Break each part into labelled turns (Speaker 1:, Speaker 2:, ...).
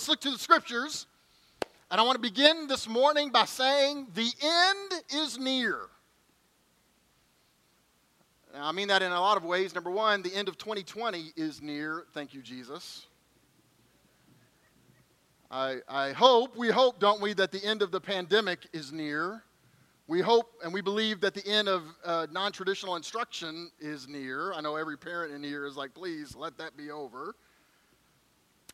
Speaker 1: let's look to the scriptures. And I want to begin this morning by saying the end is near. Now, I mean that in a lot of ways. Number one, the end of 2020 is near. Thank you, Jesus. I, I hope, we hope, don't we, that the end of the pandemic is near. We hope and we believe that the end of uh, non traditional instruction is near. I know every parent in here is like, please let that be over.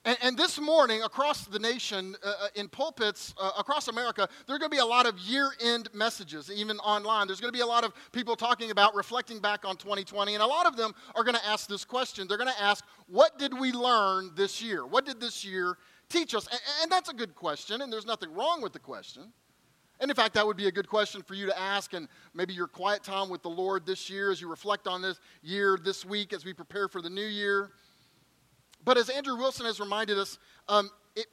Speaker 1: And, and this morning, across the nation, uh, uh in pulpits uh, across America, there are going to be a lot of year end messages, even online. There's going to be a lot of people talking about reflecting back on 2020, and a lot of them are going to ask this question. They're going to ask, What did we learn this year? What did this year teach us? And, and that's a good question, and there's nothing wrong with the question. And in fact, that would be a good question for you to ask, and maybe your quiet time with the Lord this year as you reflect on this year, this week, as we prepare for the new year. But as Andrew Wilson has reminded us, um, it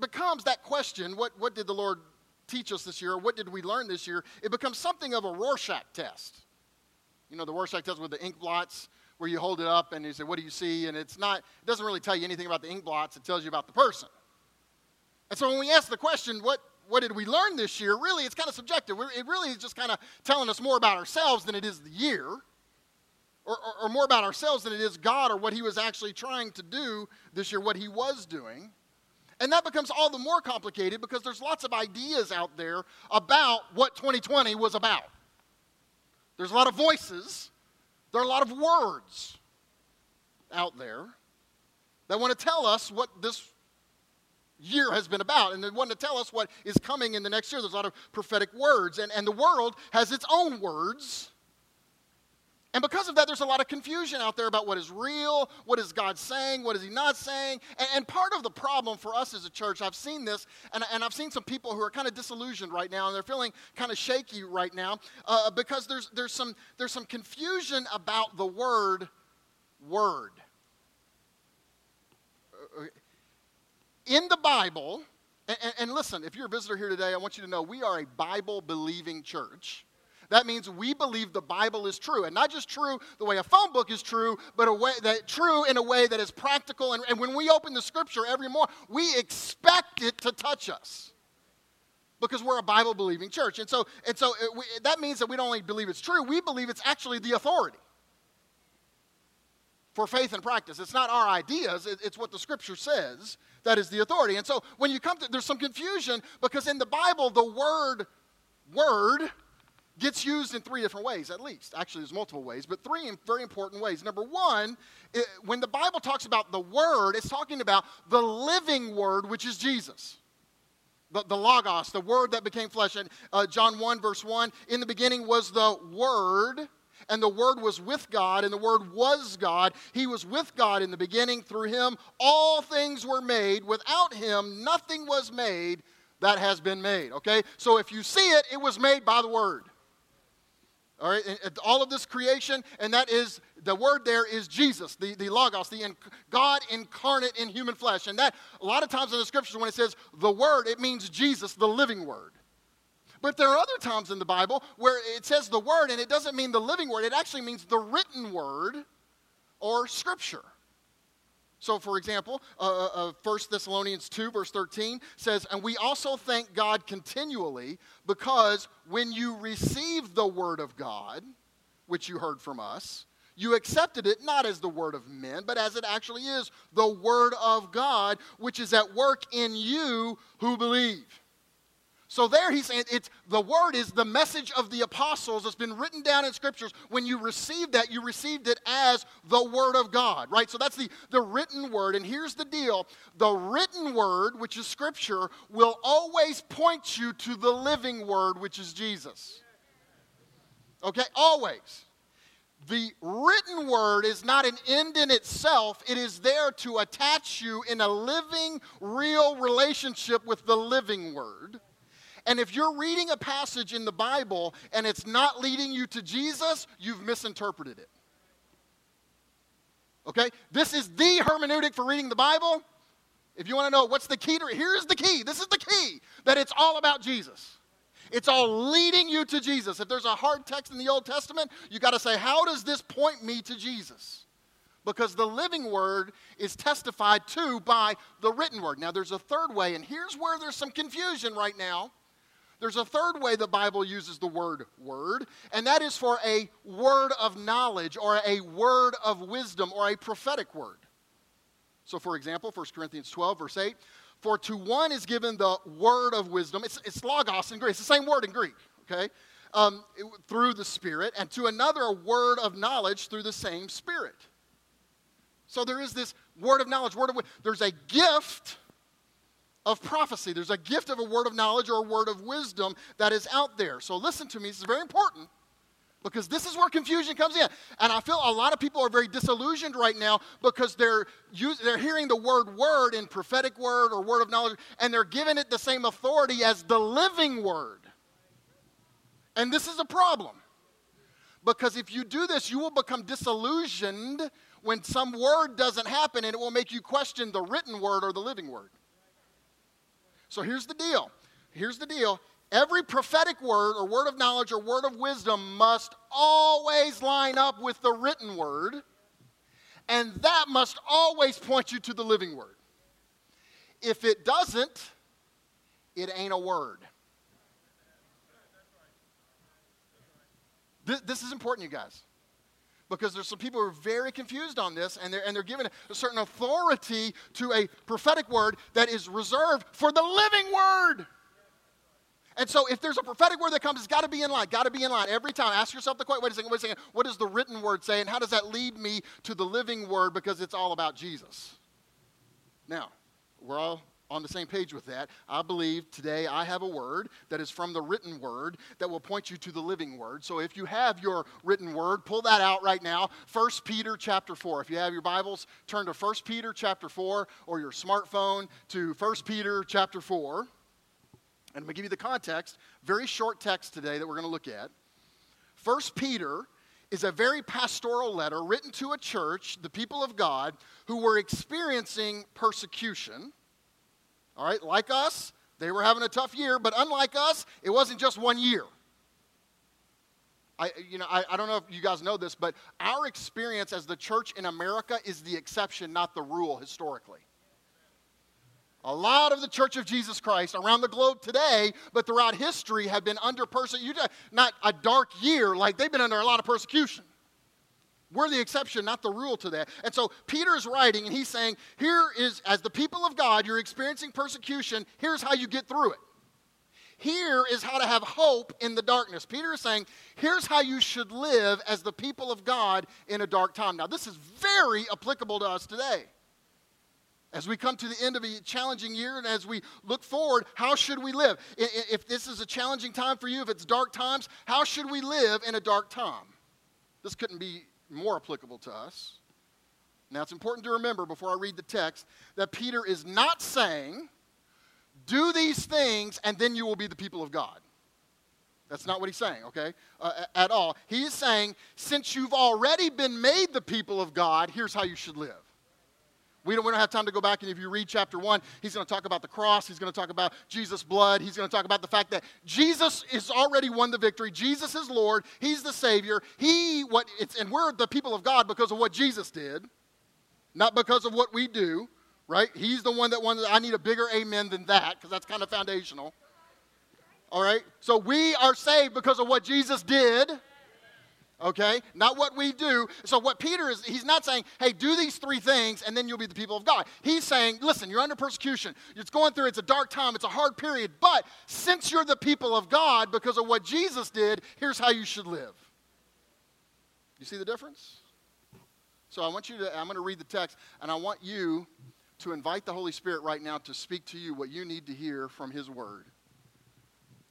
Speaker 1: becomes that question what, what did the Lord teach us this year? Or What did we learn this year? It becomes something of a Rorschach test. You know, the Rorschach test with the ink blots where you hold it up and you say, What do you see? And it's not, it doesn't really tell you anything about the ink blots, it tells you about the person. And so when we ask the question, what, what did we learn this year? Really, it's kind of subjective. It really is just kind of telling us more about ourselves than it is the year, or, or, or more about ourselves than it is God or what He was actually trying to do this year, what He was doing. And that becomes all the more complicated because there's lots of ideas out there about what 2020 was about. There's a lot of voices, there are a lot of words out there that want to tell us what this year has been about. And they want to tell us what is coming in the next year. There's a lot of prophetic words. And, and the world has its own words. And because of that, there's a lot of confusion out there about what is real, what is God saying, what is He not saying. And, and part of the problem for us as a church, I've seen this, and, and I've seen some people who are kind of disillusioned right now, and they're feeling kind of shaky right now uh, because there's, there's, some, there's some confusion about the word word. Uh, in the Bible, and, and, listen, if you're a visitor here today, I want you to know we are a Bible believing church. That means we believe the Bible is true, and not just true the way a phone book is true, but a way that true in a way that is practical. And, and when we open the Scripture every morning, we expect it to touch us because we're a Bible believing church. And so, and so it, we, that means that we don't only believe it's true, we believe it's actually the authority for faith and practice. It's not our ideas, it's what the scripture says that is the authority. And so when you come to, there's some confusion because in the Bible, the word, word, gets used in three different ways, at least. Actually, there's multiple ways, but three very important ways. Number one, it, when the Bible talks about the Word, it's talking about the living Word, which is Jesus. The, the Logos, the Word that became flesh. And uh, John 1, verse 1, in the beginning was the Word, and the Word was with God, and the Word was God. He was with God in the beginning. Through Him, all things were made. Without Him, nothing was made that has been made. Okay? So if you see it, it was made by the Word. All right, all of this creation, and that is the word there is Jesus, the, the Logos, the in, God incarnate in human flesh. And that, a lot of times in the scriptures, when it says the word, it means Jesus, the living word. But there are other times in the Bible where it says the word and it doesn't mean the living word, it actually means the written word or scripture. So, for example, uh, uh, 1 uh, Thessalonians 2, verse 13 says, And we also thank God continually because when you received the word of God, which you heard from us, you accepted it not as the word of men, but as it actually is the word of God, which is at work in you who believe. So there he's saying it's the word is the message of the apostles that's been written down in scriptures. When you received that, you received it as the word of God, right? So that's the, the written word. And here's the deal the written word, which is scripture, will always point you to the living word, which is Jesus. Okay? Always. The written word is not an end in itself, it is there to attach you in a living, real relationship with the living word. And if you're reading a passage in the Bible and it's not leading you to Jesus, you've misinterpreted it. Okay? This is the hermeneutic for reading the Bible. If you want to know what's the key to it, here's the key. This is the key that it's all about Jesus. It's all leading you to Jesus. If there's a hard text in the Old Testament, you got to say, how does this point me to Jesus? because the living word is testified to by the written word. Now, there's a third way, and here's where there's some confusion right now. There's a third way the Bible uses the word word, and that is for a word of knowledge or a word of wisdom or a prophetic word. So, for example, 1 Corinthians 12, verse 8 For to one is given the word of wisdom, it's, it's logos in Greek, it's the same word in Greek, okay? Um, through the Spirit, and to another a word of knowledge through the same Spirit. So there is this word of knowledge, word of there's a gift of prophecy. There's a gift of a word of knowledge or a word of wisdom that is out there. So listen to me, this is very important because this is where confusion comes in. And I feel a lot of people are very disillusioned right now because they're, use, they're hearing the word word in prophetic word or word of knowledge, and they're giving it the same authority as the living word. And this is a problem. Because if you do this, you will become disillusioned when some word doesn't happen, and it will make you question the written word or the living word. So here's the deal. Here's the deal. Every prophetic word or word of knowledge or word of wisdom must always line up with the written word, and that must always point you to the living word. If it doesn't, it ain't a word. This, is important, you guys because there's some people who are very confused on this and they're, and they're given a certain authority to a prophetic word that is reserved for the living word. And so, if there's a prophetic word that comes, it's got to be in line. Got to be in line every time. Ask yourself the question: Wait a second. Wait a second. What does the written word say, and how does that lead me to the living word? Because it's all about Jesus. Now, we're all on the same page with that. I believe today I have a word that is from the written word that will point you to the living word. So if you have your written word, pull that out right now. 1 Peter chapter 4. If you have your Bibles, turn to 1 Peter chapter 4 or your smartphone to 1 Peter chapter 4. And I'm going to give you the context. Very short text today that we're going to look at. 1 Peter is a very pastoral letter written to a church, the people of God, who were experiencing persecution all right, like us, they were having a tough year, but unlike us, it wasn't just one year. I, you know, I, I don't know if you guys know this, but our experience as the church in America is the exception, not the rule historically. A lot of the Church of Jesus Christ around the globe today, but throughout history, have been under persecution. Not a dark year, like they've been under a lot of persecution. We're the exception, not the rule to that. And so Peter is writing and he's saying, Here is, as the people of God, you're experiencing persecution, here's how you get through it. Here is how to have hope in the darkness. Peter is saying, Here's how you should live as the people of God in a dark time. Now, this is very applicable to us today. As we come to the end of a challenging year and as we look forward, how should we live? If this is a challenging time for you, if it's dark times, how should we live in a dark time? This couldn't be more applicable to us. Now, it's important to remember before I read the text that Peter is not saying, do these things and then you will be the people of God. That's not what he's saying, okay? Uh, at all. He is saying, since you've already been made the people of God, here's how you should live. We don't, we don't have time to go back, and if you read chapter 1, he's going to talk about the cross. He's going to talk about Jesus' blood. He's going to talk about the fact that Jesus has already won the victory. Jesus is Lord. He's the Savior. He, what it's, and we're the people of God because of what Jesus did, not because of what we do, right? He's the one that won. I need a bigger amen than that because that's kind of foundational. All right? So we are saved because of what Jesus did okay? Not what we do. So, what Peter is, he's not saying, hey, do these three things and then you'll be the people of God. He's saying, listen, you're under persecution. It's going through, it's a dark time, it's a hard period, but since you're the people of God because of what Jesus did, here's how you should live. You see the difference? So, I want you to, I'm going to read the text, and I want you to invite the Holy Spirit right now to speak to you what you need to hear from His Word.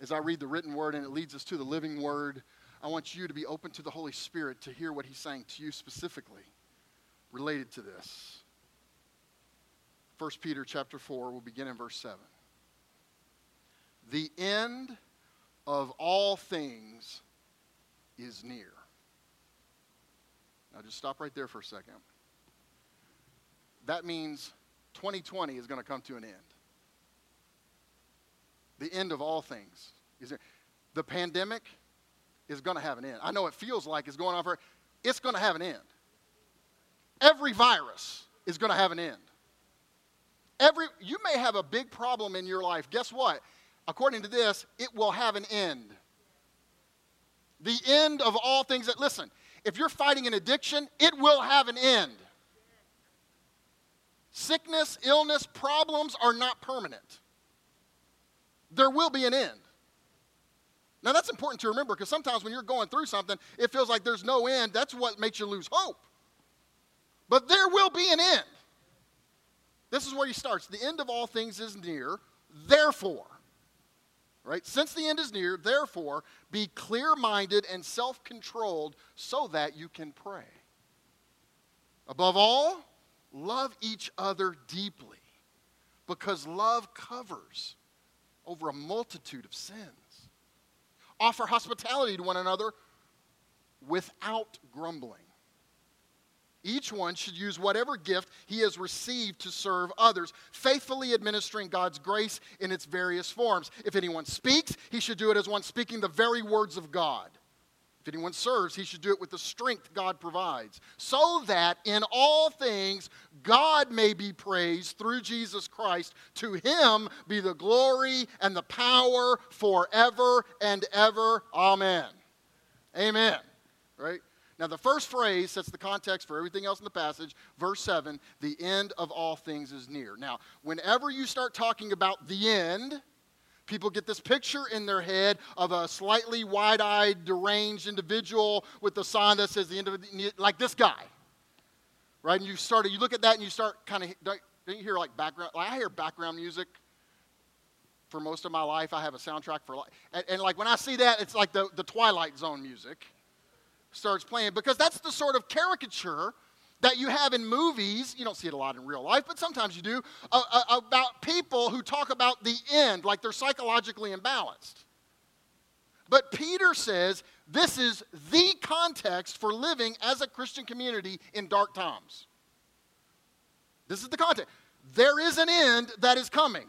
Speaker 1: As I read the written Word and it leads us to the living Word I want you to be open to the Holy Spirit to hear what He's saying to you specifically related to this. 1 Peter chapter 4, we'll begin in verse 7. The end of all things is near. Now just stop right there for a second. That means 2020 is going to come to an end. The end of all things is there. The pandemic is going to have an end. I know it feels like it's going on for, it's going to have an end. every virus is going to have an end. Every, you may have a big problem in your life. Guess what? According to this, it will have an end. The end of all things that, listen, if you're fighting an addiction, it will have an end. Sickness, illness, problems are not permanent. There will be an end. Now, that's important to remember because sometimes when you're going through something, it feels like there's no end. That's what makes you lose hope. But there will be an end. This is where he starts. The end of all things is near. Therefore, right? Since the end is near, therefore, be clear minded and self controlled so that you can pray. Above all, love each other deeply because love covers over a multitude of sins. Offer hospitality to one another without grumbling. Each one should use whatever gift he has received to serve others, faithfully administering God's grace in its various forms. If anyone speaks, he should do it as one speaking the very words of God. Anyone serves, he should do it with the strength God provides, so that in all things God may be praised through Jesus Christ. To him be the glory and the power forever and ever. Amen. Amen. Right? Now, the first phrase sets the context for everything else in the passage. Verse 7 the end of all things is near. Now, whenever you start talking about the end, people get this picture in their head of a slightly wide eyed, deranged individual with a sign that says the end of like this guy. Right? And you start, you look at that and you start kind of, don't you hear like background? Like I hear background music for most of my life. I have a soundtrack for life. And, and like when I see that, it's like the, the Twilight Zone music starts playing because that's the sort of caricature that you have in movies. You don't see it a lot in real life, but sometimes you do uh, uh, about people who talk about the end like they're psychologically imbalanced. But Peter says this is the context for living as a Christian community in dark times. This is the context. There is an end that is coming.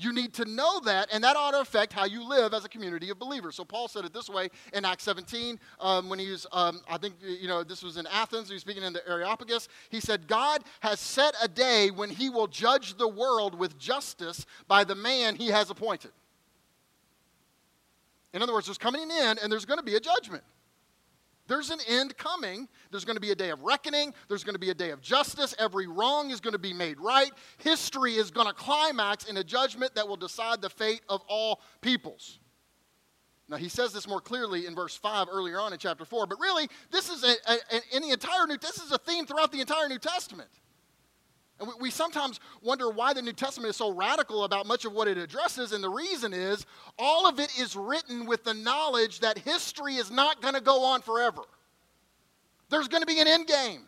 Speaker 1: You need to know that, and that ought to affect how you live as a community of believers. So Paul said it this way in Acts 17 um, when he was, um, I think, you know, this was in Athens. He was speaking in the Areopagus. He said, God has set a day when he will judge the world with justice by the man he has appointed. In other words, there's coming end, and there's going to be a judgment. There's an end coming. There's going to be a day of reckoning. There's going to be a day of justice. Every wrong is going to be made right. History is going to climax in a judgment that will decide the fate of all peoples. Now, he says this more clearly in verse 5 earlier on in chapter 4, but really, this is a, a, in the entire New this is a theme throughout the entire New Testament. And we, we sometimes wonder why the New Testament is so radical about much of what it addresses, and the reason is all of it is written with the knowledge that history is not going to go on forever. There's going to be an end game.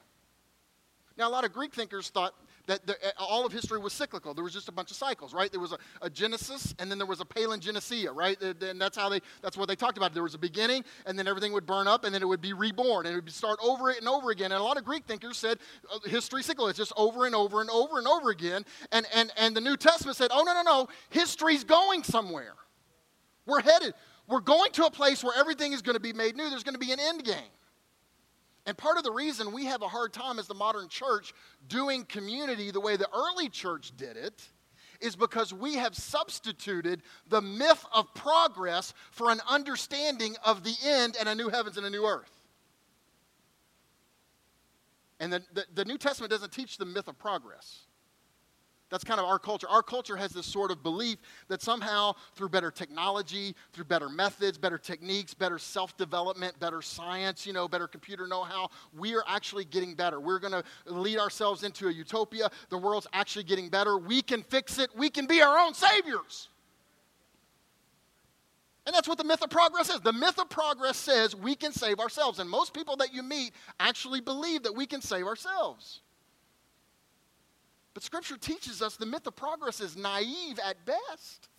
Speaker 1: Now, a lot of Greek thinkers thought that the, all of history was cyclical. There was just a bunch of cycles, right? There was a, a Genesis, and then there was a palingenesia, right? And that's how they, that's what they talked about. There was a beginning, and then everything would burn up, and then it would be reborn, and it would start over and over again. And a lot of Greek thinkers said uh, history cycle. It's just over and over and over and over again. And, and, and the New Testament said, oh, no, no, no. History's going somewhere. We're headed. We're going to a place where everything is going to be made new. There's going to be an end game. And part of the reason we have a hard time as the modern church doing community the way the early church did it is because we have substituted the myth of progress for an understanding of the end and a new heavens and a new earth. And the, the, the New Testament doesn't teach the myth of progress. That's kind of our culture. Our culture has this sort of belief that somehow through better technology, through better methods, better techniques, better self development, better science, you know, better computer know how, we are actually getting better. We're going to lead ourselves into a utopia. The world's actually getting better. We can fix it. We can be our own saviors. And that's what the myth of progress is. The myth of progress says we can save ourselves. And most people that you meet actually believe that we can save ourselves. But Scripture teaches us the myth of progress is naive at best.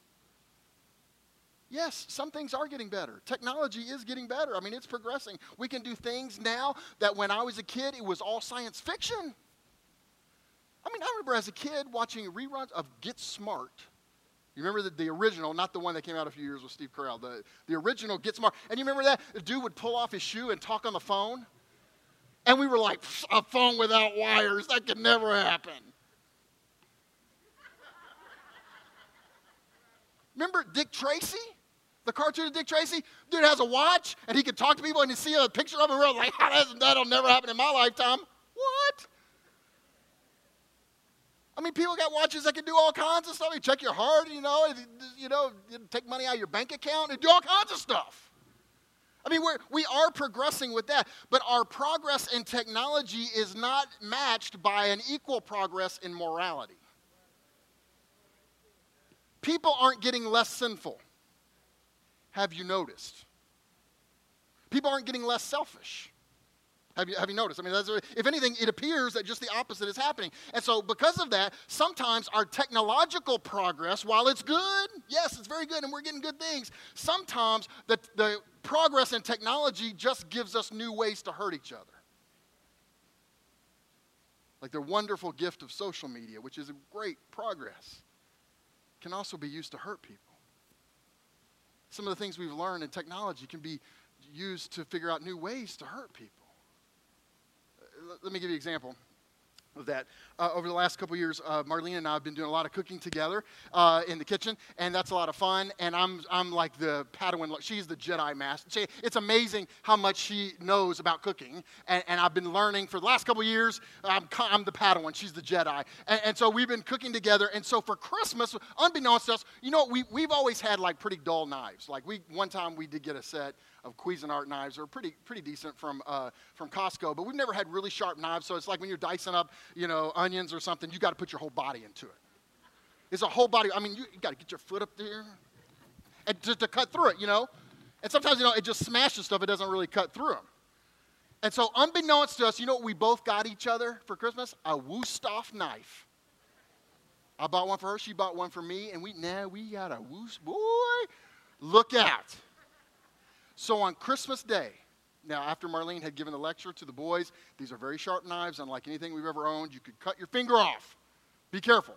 Speaker 1: Yes, some things are getting better. Technology is getting better. I mean, it's progressing. We can do things now that when I was a kid, it was all science fiction. I mean, I remember as a kid watching reruns of Get Smart. You remember the, the original, not the one that came out a few years with Steve Carell, the, the original Get Smart. And you remember that? The dude would pull off his shoe and talk on the phone. And we were like, a phone without wires, that could never happen. Remember Dick Tracy? The cartoon of Dick Tracy? Dude has a watch and he can talk to people and you see a picture of him and like, that'll never happen in my lifetime. What? I mean, people got watches that can do all kinds of stuff. You check your heart, you know, you know, take money out of your bank account and do all kinds of stuff. I mean, we're, we are progressing with that, but our progress in technology is not matched by an equal progress in morality. People aren't getting less sinful. Have you noticed? People aren't getting less selfish. Have you, have you noticed? I mean, if anything, it appears that just the opposite is happening. And so, because of that, sometimes our technological progress, while it's good, yes, it's very good and we're getting good things, sometimes the, the progress in technology just gives us new ways to hurt each other. Like the wonderful gift of social media, which is a great progress can also be used to hurt people. Some of the things we've learned in technology can be used to figure out new ways to hurt people. Uh, let me give you an example of that. Uh, over the last couple years, uh, Marlene and I have been doing a lot of cooking together uh, in the kitchen, and that's a lot of fun. And I'm, I'm like the Padawan, she's the Jedi master. She, it's amazing how much she knows about cooking, and, and I've been learning for the last couple years. I'm, I'm the Padawan, she's the Jedi. And, and, so we've been cooking together. And so for Christmas, unbeknownst to us, you know, we, we've always had like pretty dull knives. Like we, one time we did get a set of Cuisinart knives. They're pretty, pretty decent from, uh, from Costco, but we've never had really sharp knives. So it's like when you're dicing up, you know, onions or something, you got to put your whole body into it. It's a whole body. I mean, you, you got to get your foot up there and to, to cut through it, you know. And sometimes, you know, it just smashes stuff. It doesn't really cut through them. And so, unbeknownst to us, you know what we both got each other for Christmas? A Wusthof knife. I bought one for her. She bought one for me. And we now we got a Wust. Boy, look out. So on Christmas Day, now after Marlene had given the lecture to the boys, these are very sharp knives, unlike anything we've ever owned. You could cut your finger off. Be careful.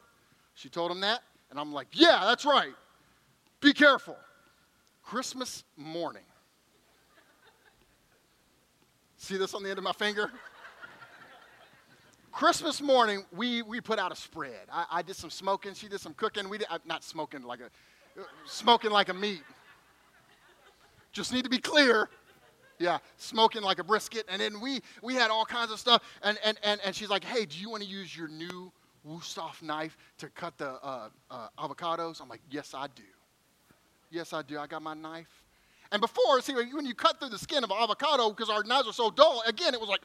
Speaker 1: She told them that, and I'm like, yeah, that's right. Be careful. Christmas morning. See this on the end of my finger? Christmas morning, we, we put out a spread. I, I did some smoking. She did some cooking. We did, uh, not smoking like a, uh, smoking like a meat. Just need to be clear. Yeah, smoking like a brisket. And then we, we had all kinds of stuff. And, and, and, and she's like, hey, do you want to use your new Wusthof knife to cut the uh, uh, avocados? I'm like, yes, I do. Yes, I do. I got my knife. And before, see, when you cut through the skin of an avocado, because our knives are so dull, again, it was like,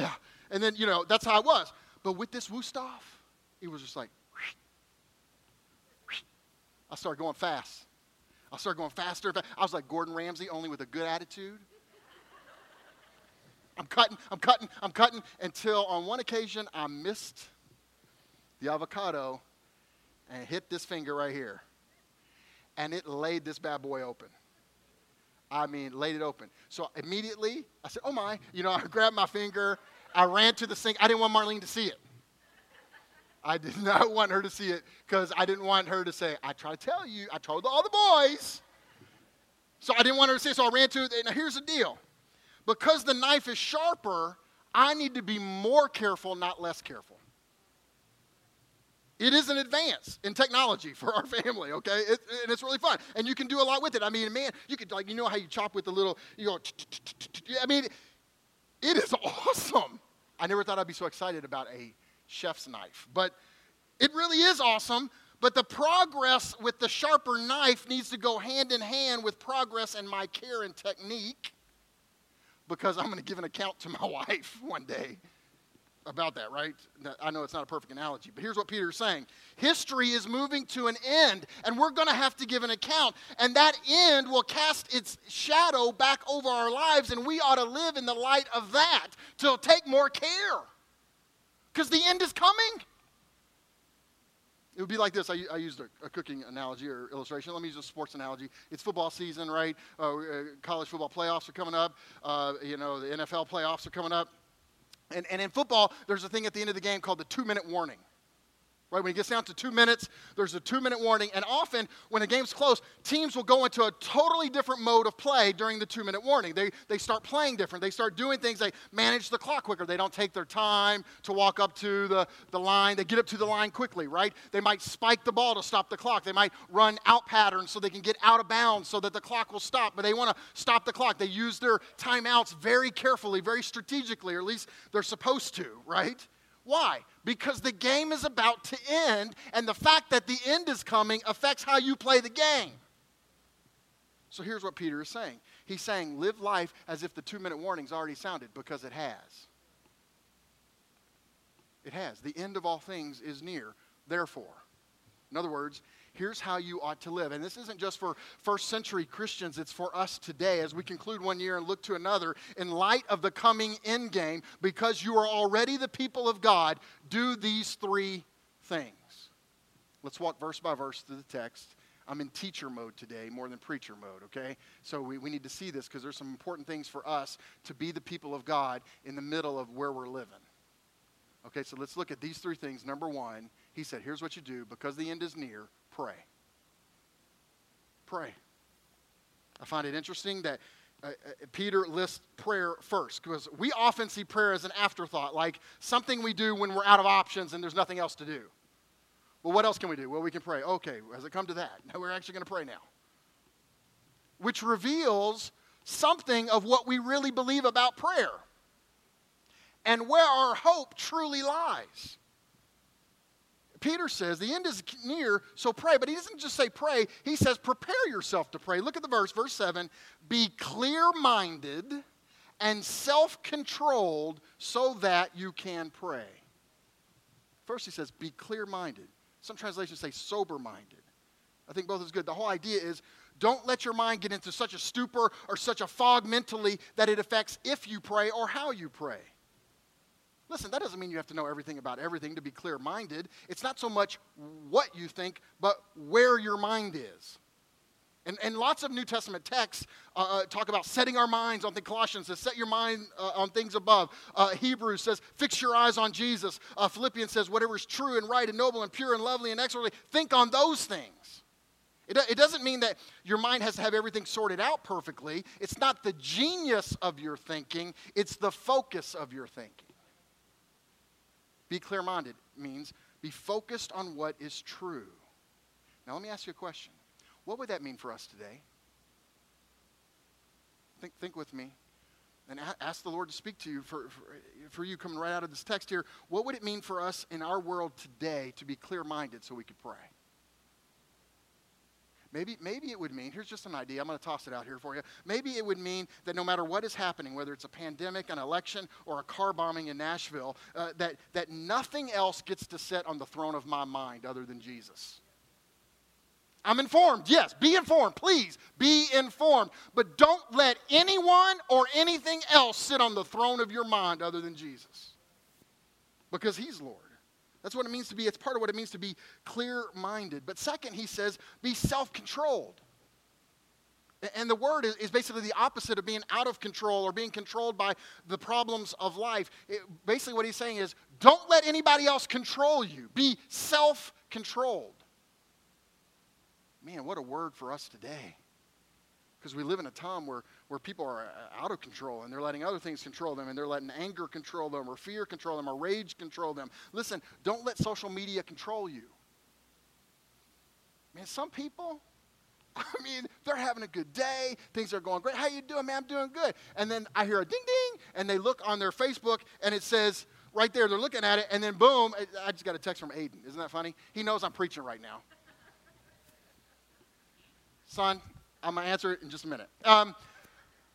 Speaker 1: uh, and then, you know, that's how it was. But with this Wusthof, it was just like, I started going fast. I started going faster. I was like Gordon Ramsay, only with a good attitude. I'm cutting, I'm cutting, I'm cutting until on one occasion I missed the avocado and hit this finger right here. And it laid this bad boy open. I mean, laid it open. So immediately I said, Oh my, you know, I grabbed my finger, I ran to the sink. I didn't want Marlene to see it. I did not want her to see it because I didn't want her to say, I try to tell you, I told all the boys. So I didn't want her to say, so I ran to it. Now here's the deal because the knife is sharper, I need to be more careful, not less careful. It is an advance in technology for our family, okay? It, and it's really fun. And you can do a lot with it. I mean, man, you could, like, you know how you chop with the little, you go, I mean, it is awesome. I never thought I'd be so excited about a chef's knife. But it really is awesome. But the progress with the sharper knife needs to go hand in hand with progress in my care and technique because I'm going to give an account to my wife one day about that, right? I know it's not a perfect analogy, but here's what Peter's saying History is moving to an end, and we're going to have to give an account. And that end will cast its shadow back over our lives, and we ought to live in the light of that to take more care because the end is coming. It would be like this. I, I used a, a, cooking analogy or illustration. Let me use a sports analogy. It's football season, right? Uh, uh, college football playoffs are coming up. Uh, you know, the NFL playoffs are coming up. And, and in football, there's a thing at the end of the game called the two minute warning. Right, when it gets down to two minutes, there's a two minute warning. And often, when the game's close, teams will go into a totally different mode of play during the two minute warning. They, they start playing different. They start doing things. They manage the clock quicker. They don't take their time to walk up to the, the line. They get up to the line quickly, right? They might spike the ball to stop the clock. They might run out patterns so they can get out of bounds so that the clock will stop. But they want to stop the clock. They use their timeouts very carefully, very strategically, or at least they're supposed to, right? Why? Because the game is about to end, and the fact that the end is coming affects how you play the game. So here's what Peter is saying He's saying, live life as if the two minute warning's already sounded, because it has. It has. The end of all things is near. Therefore, in other words, here's how you ought to live. And this isn't just for first century Christians, it's for us today as we conclude one year and look to another. In light of the coming end game, because you are already the people of God, do these three things. Let's walk verse by verse through the text. I'm in teacher mode today more than preacher mode, okay? So we, we need to see this because there's some important things for us to be the people of God in the middle of where we're living. Okay, so let's look at these three things. Number one, he said, Here's what you do because the end is near, pray. Pray. I find it interesting that uh, uh Peter lists prayer first because we often see prayer as an afterthought, like something we do when we're out of options and there's nothing else to do. Well, what else can we do? Well, we can pray. Okay, has it come to that? No, we're actually going to pray now. Which reveals something of what we really believe about prayer and where our hope truly lies. Peter says, the end is near, so pray. But he doesn't just say pray, he says prepare yourself to pray. Look at the verse, verse 7 Be clear minded and self controlled so that you can pray. First, he says, be clear minded. Some translations say sober minded. I think both is good. The whole idea is don't let your mind get into such a stupor or such a fog mentally that it affects if you pray or how you pray. Listen, that doesn't mean you have to know everything about everything to be clear minded. It's not so much what you think, but where your mind is. And, and lots of New Testament texts uh, uh, talk about setting our minds on things. Colossians says, set your mind uh, on things above. Uh, Hebrews says, fix your eyes on Jesus. Uh, Philippians says, whatever is true and right and noble and pure and lovely and excellent, think on those things. It, it doesn't mean that your mind has to have everything sorted out perfectly. It's not the genius of your thinking, it's the focus of your thinking. Be clear minded means be focused on what is true. Now, let me ask you a question. What would that mean for us today? Think, think with me and ask the Lord to speak to you for, for, for, you coming right out of this text here. What would it mean for us in our world today to be clear minded so we could pray? Maybe, maybe it would mean, here's just an idea, I'm going to toss it out here for you. Maybe it would mean that no matter what is happening, whether it's a pandemic, an election, or a car bombing in Nashville, uh, that, that nothing else gets to sit on the throne of my mind other than Jesus. I'm informed, yes, be informed, please be informed. But don't let anyone or anything else sit on the throne of your mind other than Jesus because he's Lord. That's what it means to be, it's part of what it means to be clear minded. But second, he says, be self controlled. And the word is basically the opposite of being out of control or being controlled by the problems of life. It, basically, what he's saying is don't let anybody else control you, be self controlled. Man, what a word for us today because we live in a time where, where people are uh, out of control and they're letting other things control them and they're letting anger control them or fear control them or rage control them. Listen, don't let social media control you. Man, some people, I mean, they're having a good day. Things are going great. How you doing, man? I'm doing good. And then I hear a ding ding, and they look on their Facebook, and it says right there, they're looking at it, and then boom, I just got a text from Aiden. Isn't that funny? He knows I'm preaching right now. Son, I'm going to answer it in just a minute. Um,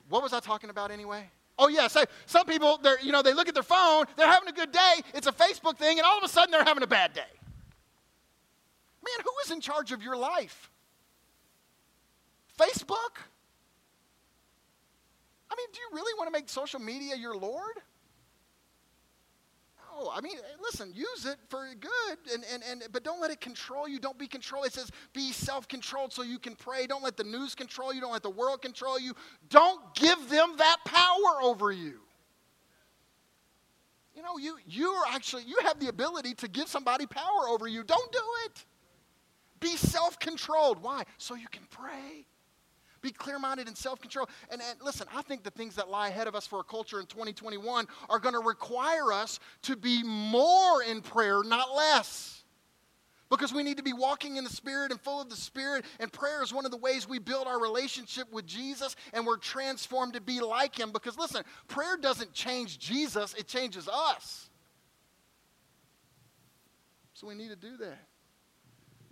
Speaker 1: what was I talking about anyway? Oh yeah, so some people they're you know they look at their phone, they're having a good day, it's a Facebook thing, and all of a sudden they're having a bad day. Man, who is in charge of your life? Facebook? I mean, do you really want to make social media your Lord? I mean, eh, listen, use it for good, and, and, and, but don't let it control you. Don't be controlled. It says be self controlled so you can pray. Don't let the news control you. Don't let the world control you. Don't give them that power over you. You know, you, you are actually, you have the ability to give somebody power over you. Don't do it. Be self controlled. Why? So you can pray be clear minded and self control. And, and listen, I think the things that lie ahead of us for a culture in 2021 are going to require us to be more in prayer, not less. Because we need to be walking in the Spirit and full of the Spirit. And prayer is one of the ways we build our relationship with Jesus and we're transformed to be like Him. Because listen, prayer doesn't change Jesus, it changes us. So we need to do that.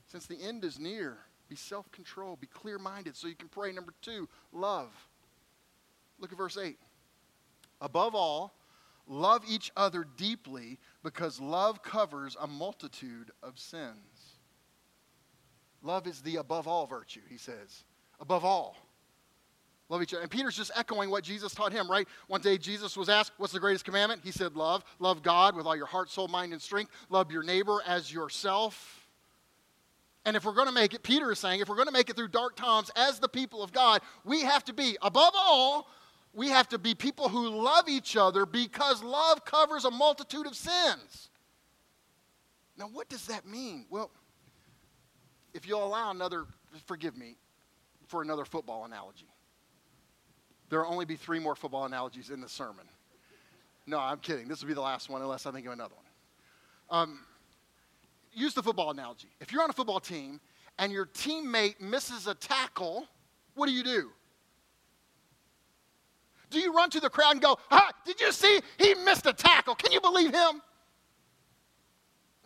Speaker 1: Since the end is near, be self controlled, be clear minded so you can pray. Number two, love. Look at verse 8. Above all, love each other deeply because love covers a multitude of sins. Love is the above all virtue, he says. Above all. Love each other. And Peter's just echoing what Jesus taught him, right? One day Jesus was asked, What's the greatest commandment? He said, Love. Love God with all your heart, soul, mind, and strength. Love your neighbor as yourself. And if we're going to make it, Peter is saying, if we're going to make it through dark times as the people of God, we have to be, above all, we have to be people who love each other because love covers a multitude of sins. Now, what does that mean? Well, if you'll allow another, forgive me for another football analogy. There will only be three more football analogies in the sermon. No, I'm kidding. This will be the last one unless I think of another one. Um, use the football analogy. If you're on a football team and your teammate misses a tackle, what do you do? Do you run to the crowd and go, ah, did you see he missed a tackle? Can you believe him?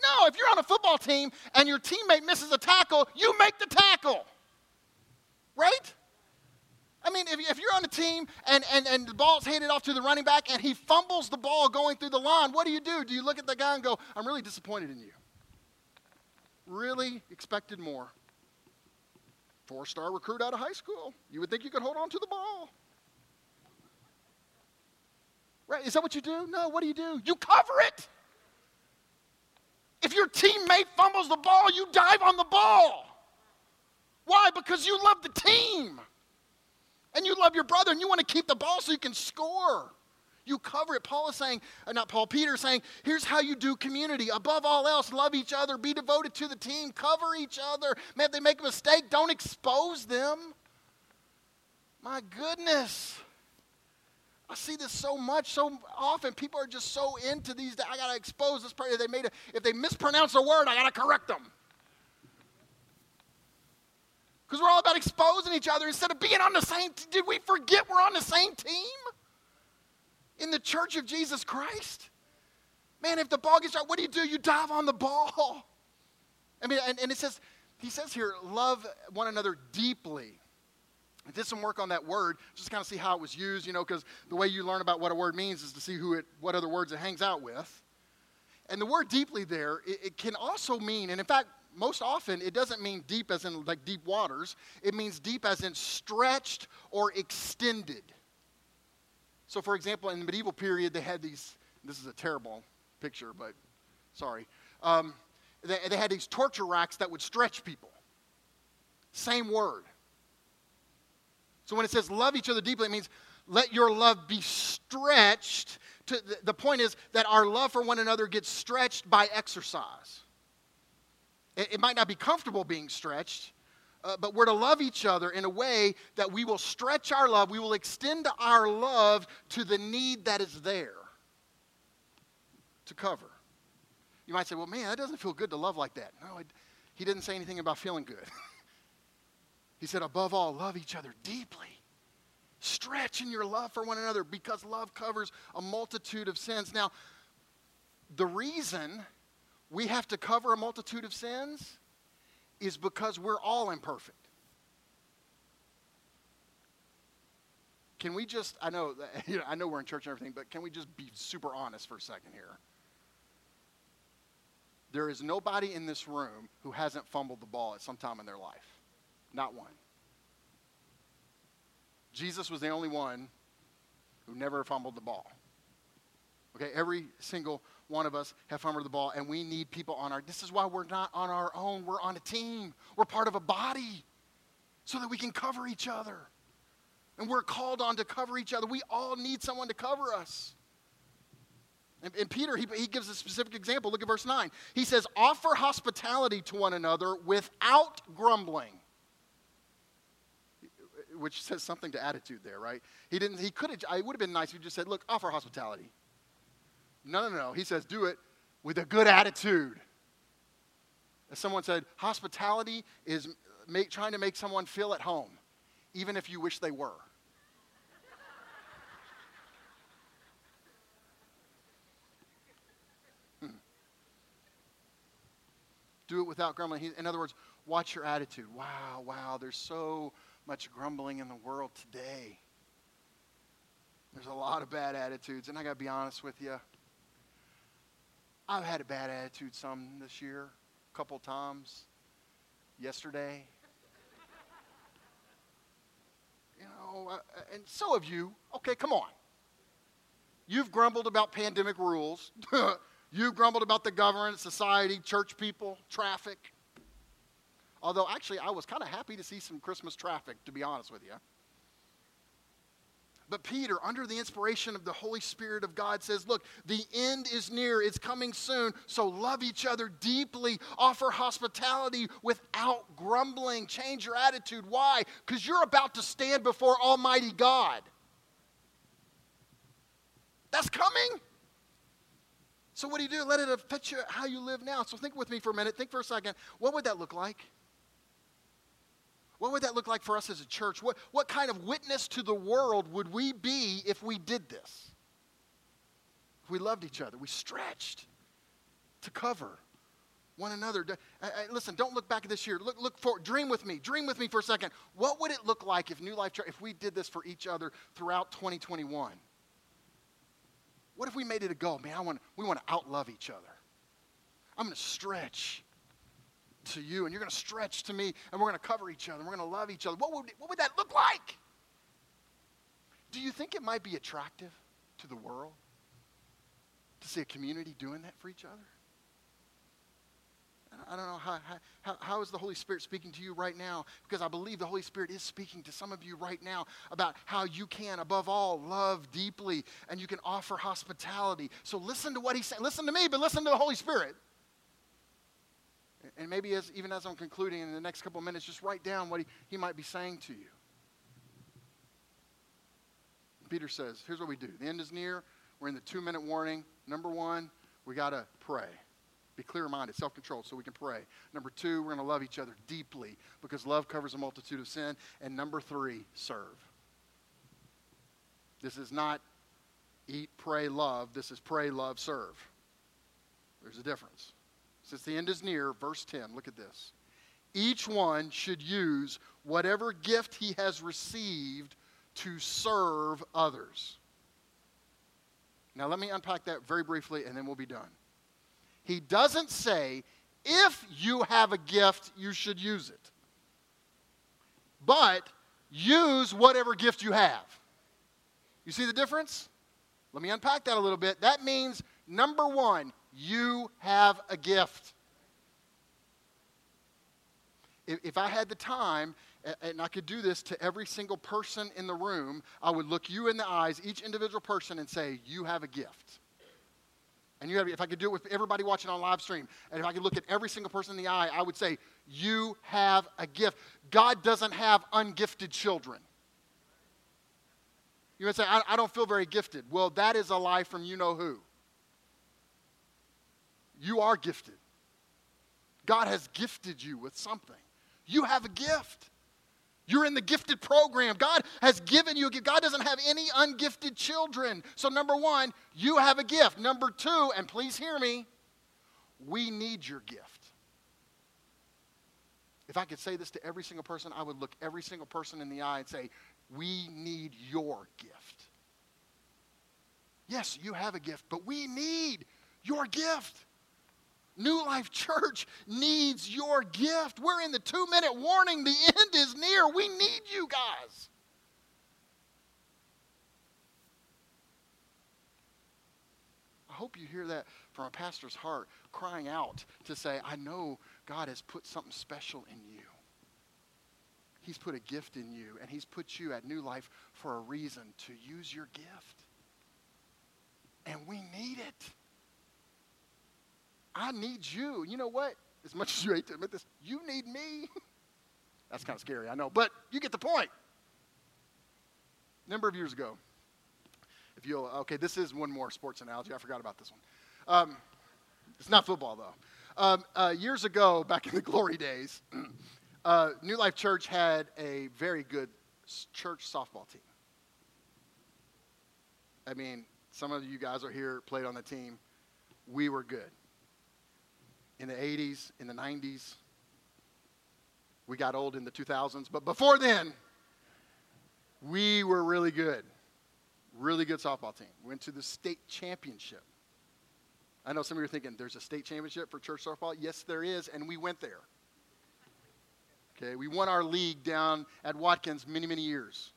Speaker 1: No, if you're on a football team and your teammate misses a tackle, you make the tackle. Right? I mean, if, if you're on a team and, and, and the ball's handed off to the running back and he fumbles the ball going through the line, what do you do? Do you look at the guy and go, I'm really disappointed in you? Really expected more. Four star recruit out of high school. You would think you could hold on to the ball. Right? Is that what you do? No, what do you do? You cover it. If your teammate fumbles the ball, you dive on the ball. Why? Because you love the team. And you love your brother and you want to keep the ball so you can score. You cover it. Paul is saying, uh, not Paul, Peter saying, here's how you do community. Above all else, love each other, be devoted to the team, cover each other. Man, if they make a mistake, don't expose them. My goodness. I see this so much, so often. People are just so into these. I gotta expose this person. They made a, if they mispronounce a word, I gotta correct them. Because we're all about exposing each other instead of being on the same. Did we forget we're on the same team? In the church of Jesus Christ? Man, if the ball gets out, what do you do? You dive on the ball. I mean, and, and it says, he says here, love one another deeply. I did some work on that word, just kind of see how it was used, you know, because the way you learn about what a word means is to see who it, what other words it hangs out with. And the word deeply there, it, it can also mean, and in fact, most often it doesn't mean deep as in like deep waters. It means deep as in stretched or extended. So, for example, in the medieval period, they had these, this is a terrible picture, but sorry. Um, they, they had these torture racks that would stretch people. Same word. So when it says love each other deeply, it means let your love be stretched. To, the, the point is that our love for one another gets stretched by exercise. It, it might not be comfortable being stretched, uh, but we're to love each other in a way that we will stretch our love, we will extend our love to the need that is there to cover. You might say, well, man, that doesn't feel good to love like that. No, it, he didn't say anything about feeling good. he said, above all, love each other deeply. Stretch in your love for one another because love covers a multitude of sins. Now, the reason we have to cover a multitude of sins is because we're all imperfect. Can we just, I know, you know, I know we're in church and everything, but can we just be super honest for a second here? There is nobody in this room who hasn't fumbled the ball at some time in their life. Not one. Jesus was the only one who never fumbled the ball. Okay, every single one of us have fumbled the ball, and we need people on our. This is why we're not on our own. We're on a team. We're part of a body, so that we can cover each other. And we're called on to cover each other. We all need someone to cover us. And, and Peter, he, he gives a specific example. Look at verse 9. He says, Offer hospitality to one another without grumbling. Which says something to attitude there, right? He didn't, he could have, it would have been nice if he just said, Look, offer hospitality. No, no, no. He says, Do it with a good attitude. As someone said, hospitality is make, trying to make someone feel at home, even if you wish they were. Hmm. do it without grumbling. in other words, watch your attitude. Wow, wow, there's so much grumbling in the world today. There's a lot of bad attitudes, and I got to be honest with you. I've had a bad attitude some this year, a couple times. Yesterday. you know, uh, and so have you. Okay, come on. You've grumbled about pandemic rules. You've grumbled about the government, society, church people, traffic. Although, actually, I was kind of happy to see some Christmas traffic, to be honest with you. But Peter, under the inspiration of the Holy Spirit of God, says, Look, the end is near, it's coming soon, so love each other deeply, offer hospitality without grumbling, change your attitude. Why? Because you're about to stand before Almighty God. That's coming. So, what do you do? Let it affect you how you live now. So, think with me for a minute. Think for a second. What would that look like? What would that look like for us as a church? What, what kind of witness to the world would we be if we did this? If we loved each other, we stretched to cover one another. I, I, listen, don't look back at this year. Look, look for, dream with me. Dream with me for a second. What would it look like if New Life Church, if we did this for each other throughout 2021? What if we made it a goal? Man, I want, we want to outlove each other. I'm going to stretch to you, and you're going to stretch to me, and we're going to cover each other, and we're going to love each other. What would, what would that look like? Do you think it might be attractive to the world to see a community doing that for each other? I don't know how, how, how is the Holy Spirit speaking to you right now? Because I believe the Holy Spirit is speaking to some of you right now about how you can, above all, love deeply and you can offer hospitality. So listen to what he's saying. Listen to me, but listen to the Holy Spirit. And maybe as, even as I'm concluding in the next couple of minutes, just write down what he, he might be saying to you. Peter says, here's what we do. The end is near. We're in the two minute warning. Number one, we got to pray. Be clear minded, self controlled, so we can pray. Number two, we're going to love each other deeply because love covers a multitude of sin. And number three, serve. This is not eat, pray, love. This is pray, love, serve. There's a difference. Since the end is near, verse 10, look at this. Each one should use whatever gift he has received to serve others. Now, let me unpack that very briefly and then we'll be done. He doesn't say, if you have a gift, you should use it. But use whatever gift you have. You see the difference? Let me unpack that a little bit. That means, number one, you have a gift. If, I had the time and I could do this to every single person in the room, I would look you in the eyes, each individual person, and say, You have a gift. And you have, if I could do it with everybody watching on live stream, and if I could look at every single person in the eye, I would say, You have a gift. God doesn't have ungifted children. You might say, I, I don't feel very gifted. Well, that is a lie from you know who. You are gifted. God has gifted you with something. You have a gift. You're in the gifted program. God has given you a gift. God doesn't have any ungifted children. So, number one, you have a gift. Number two, and please hear me, we need your gift. If I could say this to every single person, I would look every single person in the eye and say, We need your gift. Yes, you have a gift, but we need your gift. New Life Church needs your gift. We're in the two minute warning. The end is near. We need you guys. I hope you hear that from a pastor's heart, crying out to say, I know God has put something special in you. He's put a gift in you, and He's put you at New Life for a reason to use your gift. And we need it. I need you. You know what? As much as you hate to admit this, you need me. That's kind of scary, I know, but you get the point. A number of years ago, if you'll, okay, this is one more sports analogy. I forgot about this one. Um, it's not football, though. Um, uh, years ago, back in the glory days, uh, New Life Church had a very good church softball team. I mean, some of you guys are here, played on the team. We were good. In the 80s, in the 90s, we got old in the 2000s, but before then, we were really good. Really good softball team. We went to the state championship. I know some of you are thinking, there's a state championship for church softball? Yes, there is, and we went there. Okay, we won our league down at Watkins many, many years.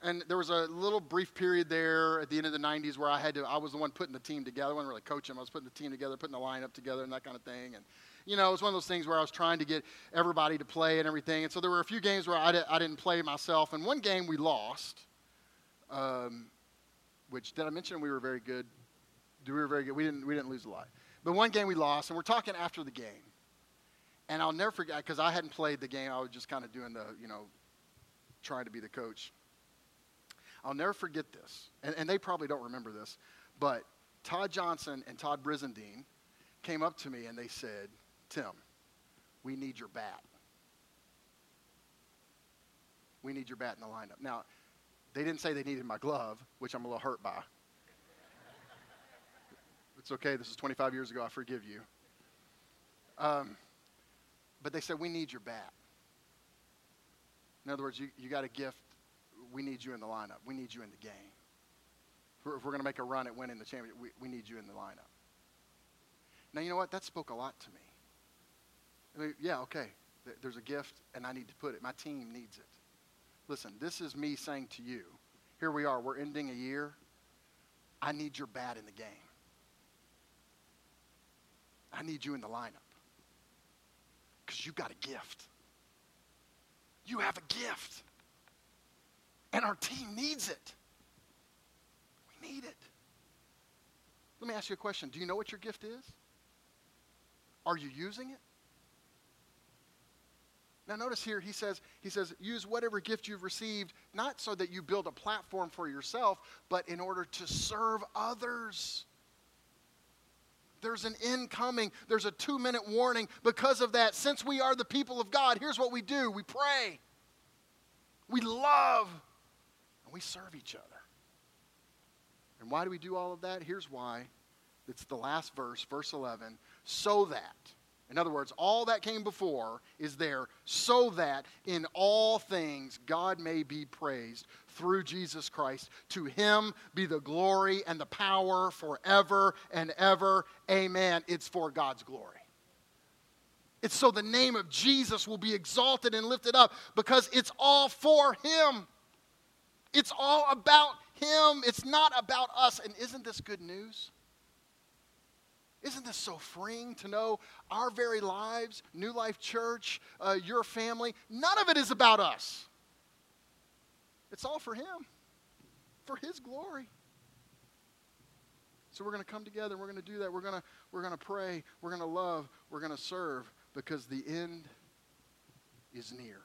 Speaker 1: And there was a little brief period there at the end of the 90s where I had to, I was the one putting the team together. I wasn't really coaching I was putting the team together, putting the lineup together, and that kind of thing. And, you know, it was one of those things where I was trying to get everybody to play and everything. And so there were a few games where I, did, I didn't play myself. And one game we lost, um, which, did I mention we were very good? We were very good. We didn't, we didn't lose a lot. But one game we lost, and we're talking after the game. And I'll never forget, because I hadn't played the game. I was just kind of doing the, you know, trying to be the coach. I'll never forget this, and, and they probably don't remember this, but Todd Johnson and Todd Brizendine came up to me and they said, Tim, we need your bat. We need your bat in the lineup. Now, they didn't say they needed my glove, which I'm a little hurt by. it's okay. This is 25 years ago. I forgive you. Um, but they said, We need your bat. In other words, you, you got a gift we need you in the lineup. We need you in the game. If we're, we're going to make a run at winning the championship, we, we need you in the lineup. Now, you know what? That spoke a lot to me. I mean, yeah, okay. There's a gift, and I need to put it. My team needs it. Listen, this is me saying to you here we are. We're ending a year. I need your bat in the game. I need you in the lineup because you've got a gift. You have a gift. And our team needs it. We need it. Let me ask you a question. Do you know what your gift is? Are you using it? Now notice here he says he says use whatever gift you've received not so that you build a platform for yourself but in order to serve others. There's an incoming, there's a 2-minute warning because of that. Since we are the people of God, here's what we do. We pray. We love and we serve each other. And why do we do all of that? Here's why. It's the last verse, verse 11. So that, in other words, all that came before is there so that in all things God may be praised through Jesus Christ. To him be the glory and the power forever and ever. Amen. It's for God's glory. It's so the name of Jesus will be exalted and lifted up because it's all for him. It's all about Him. It's not about us. And isn't this good news? Isn't this so freeing to know our very lives, New Life Church, uh, your family, none of it is about us. It's all for Him, for His glory. So we're going to come together. We're going to do that. We're going to we're going to pray. We're going to love. We're going to serve because the end is near.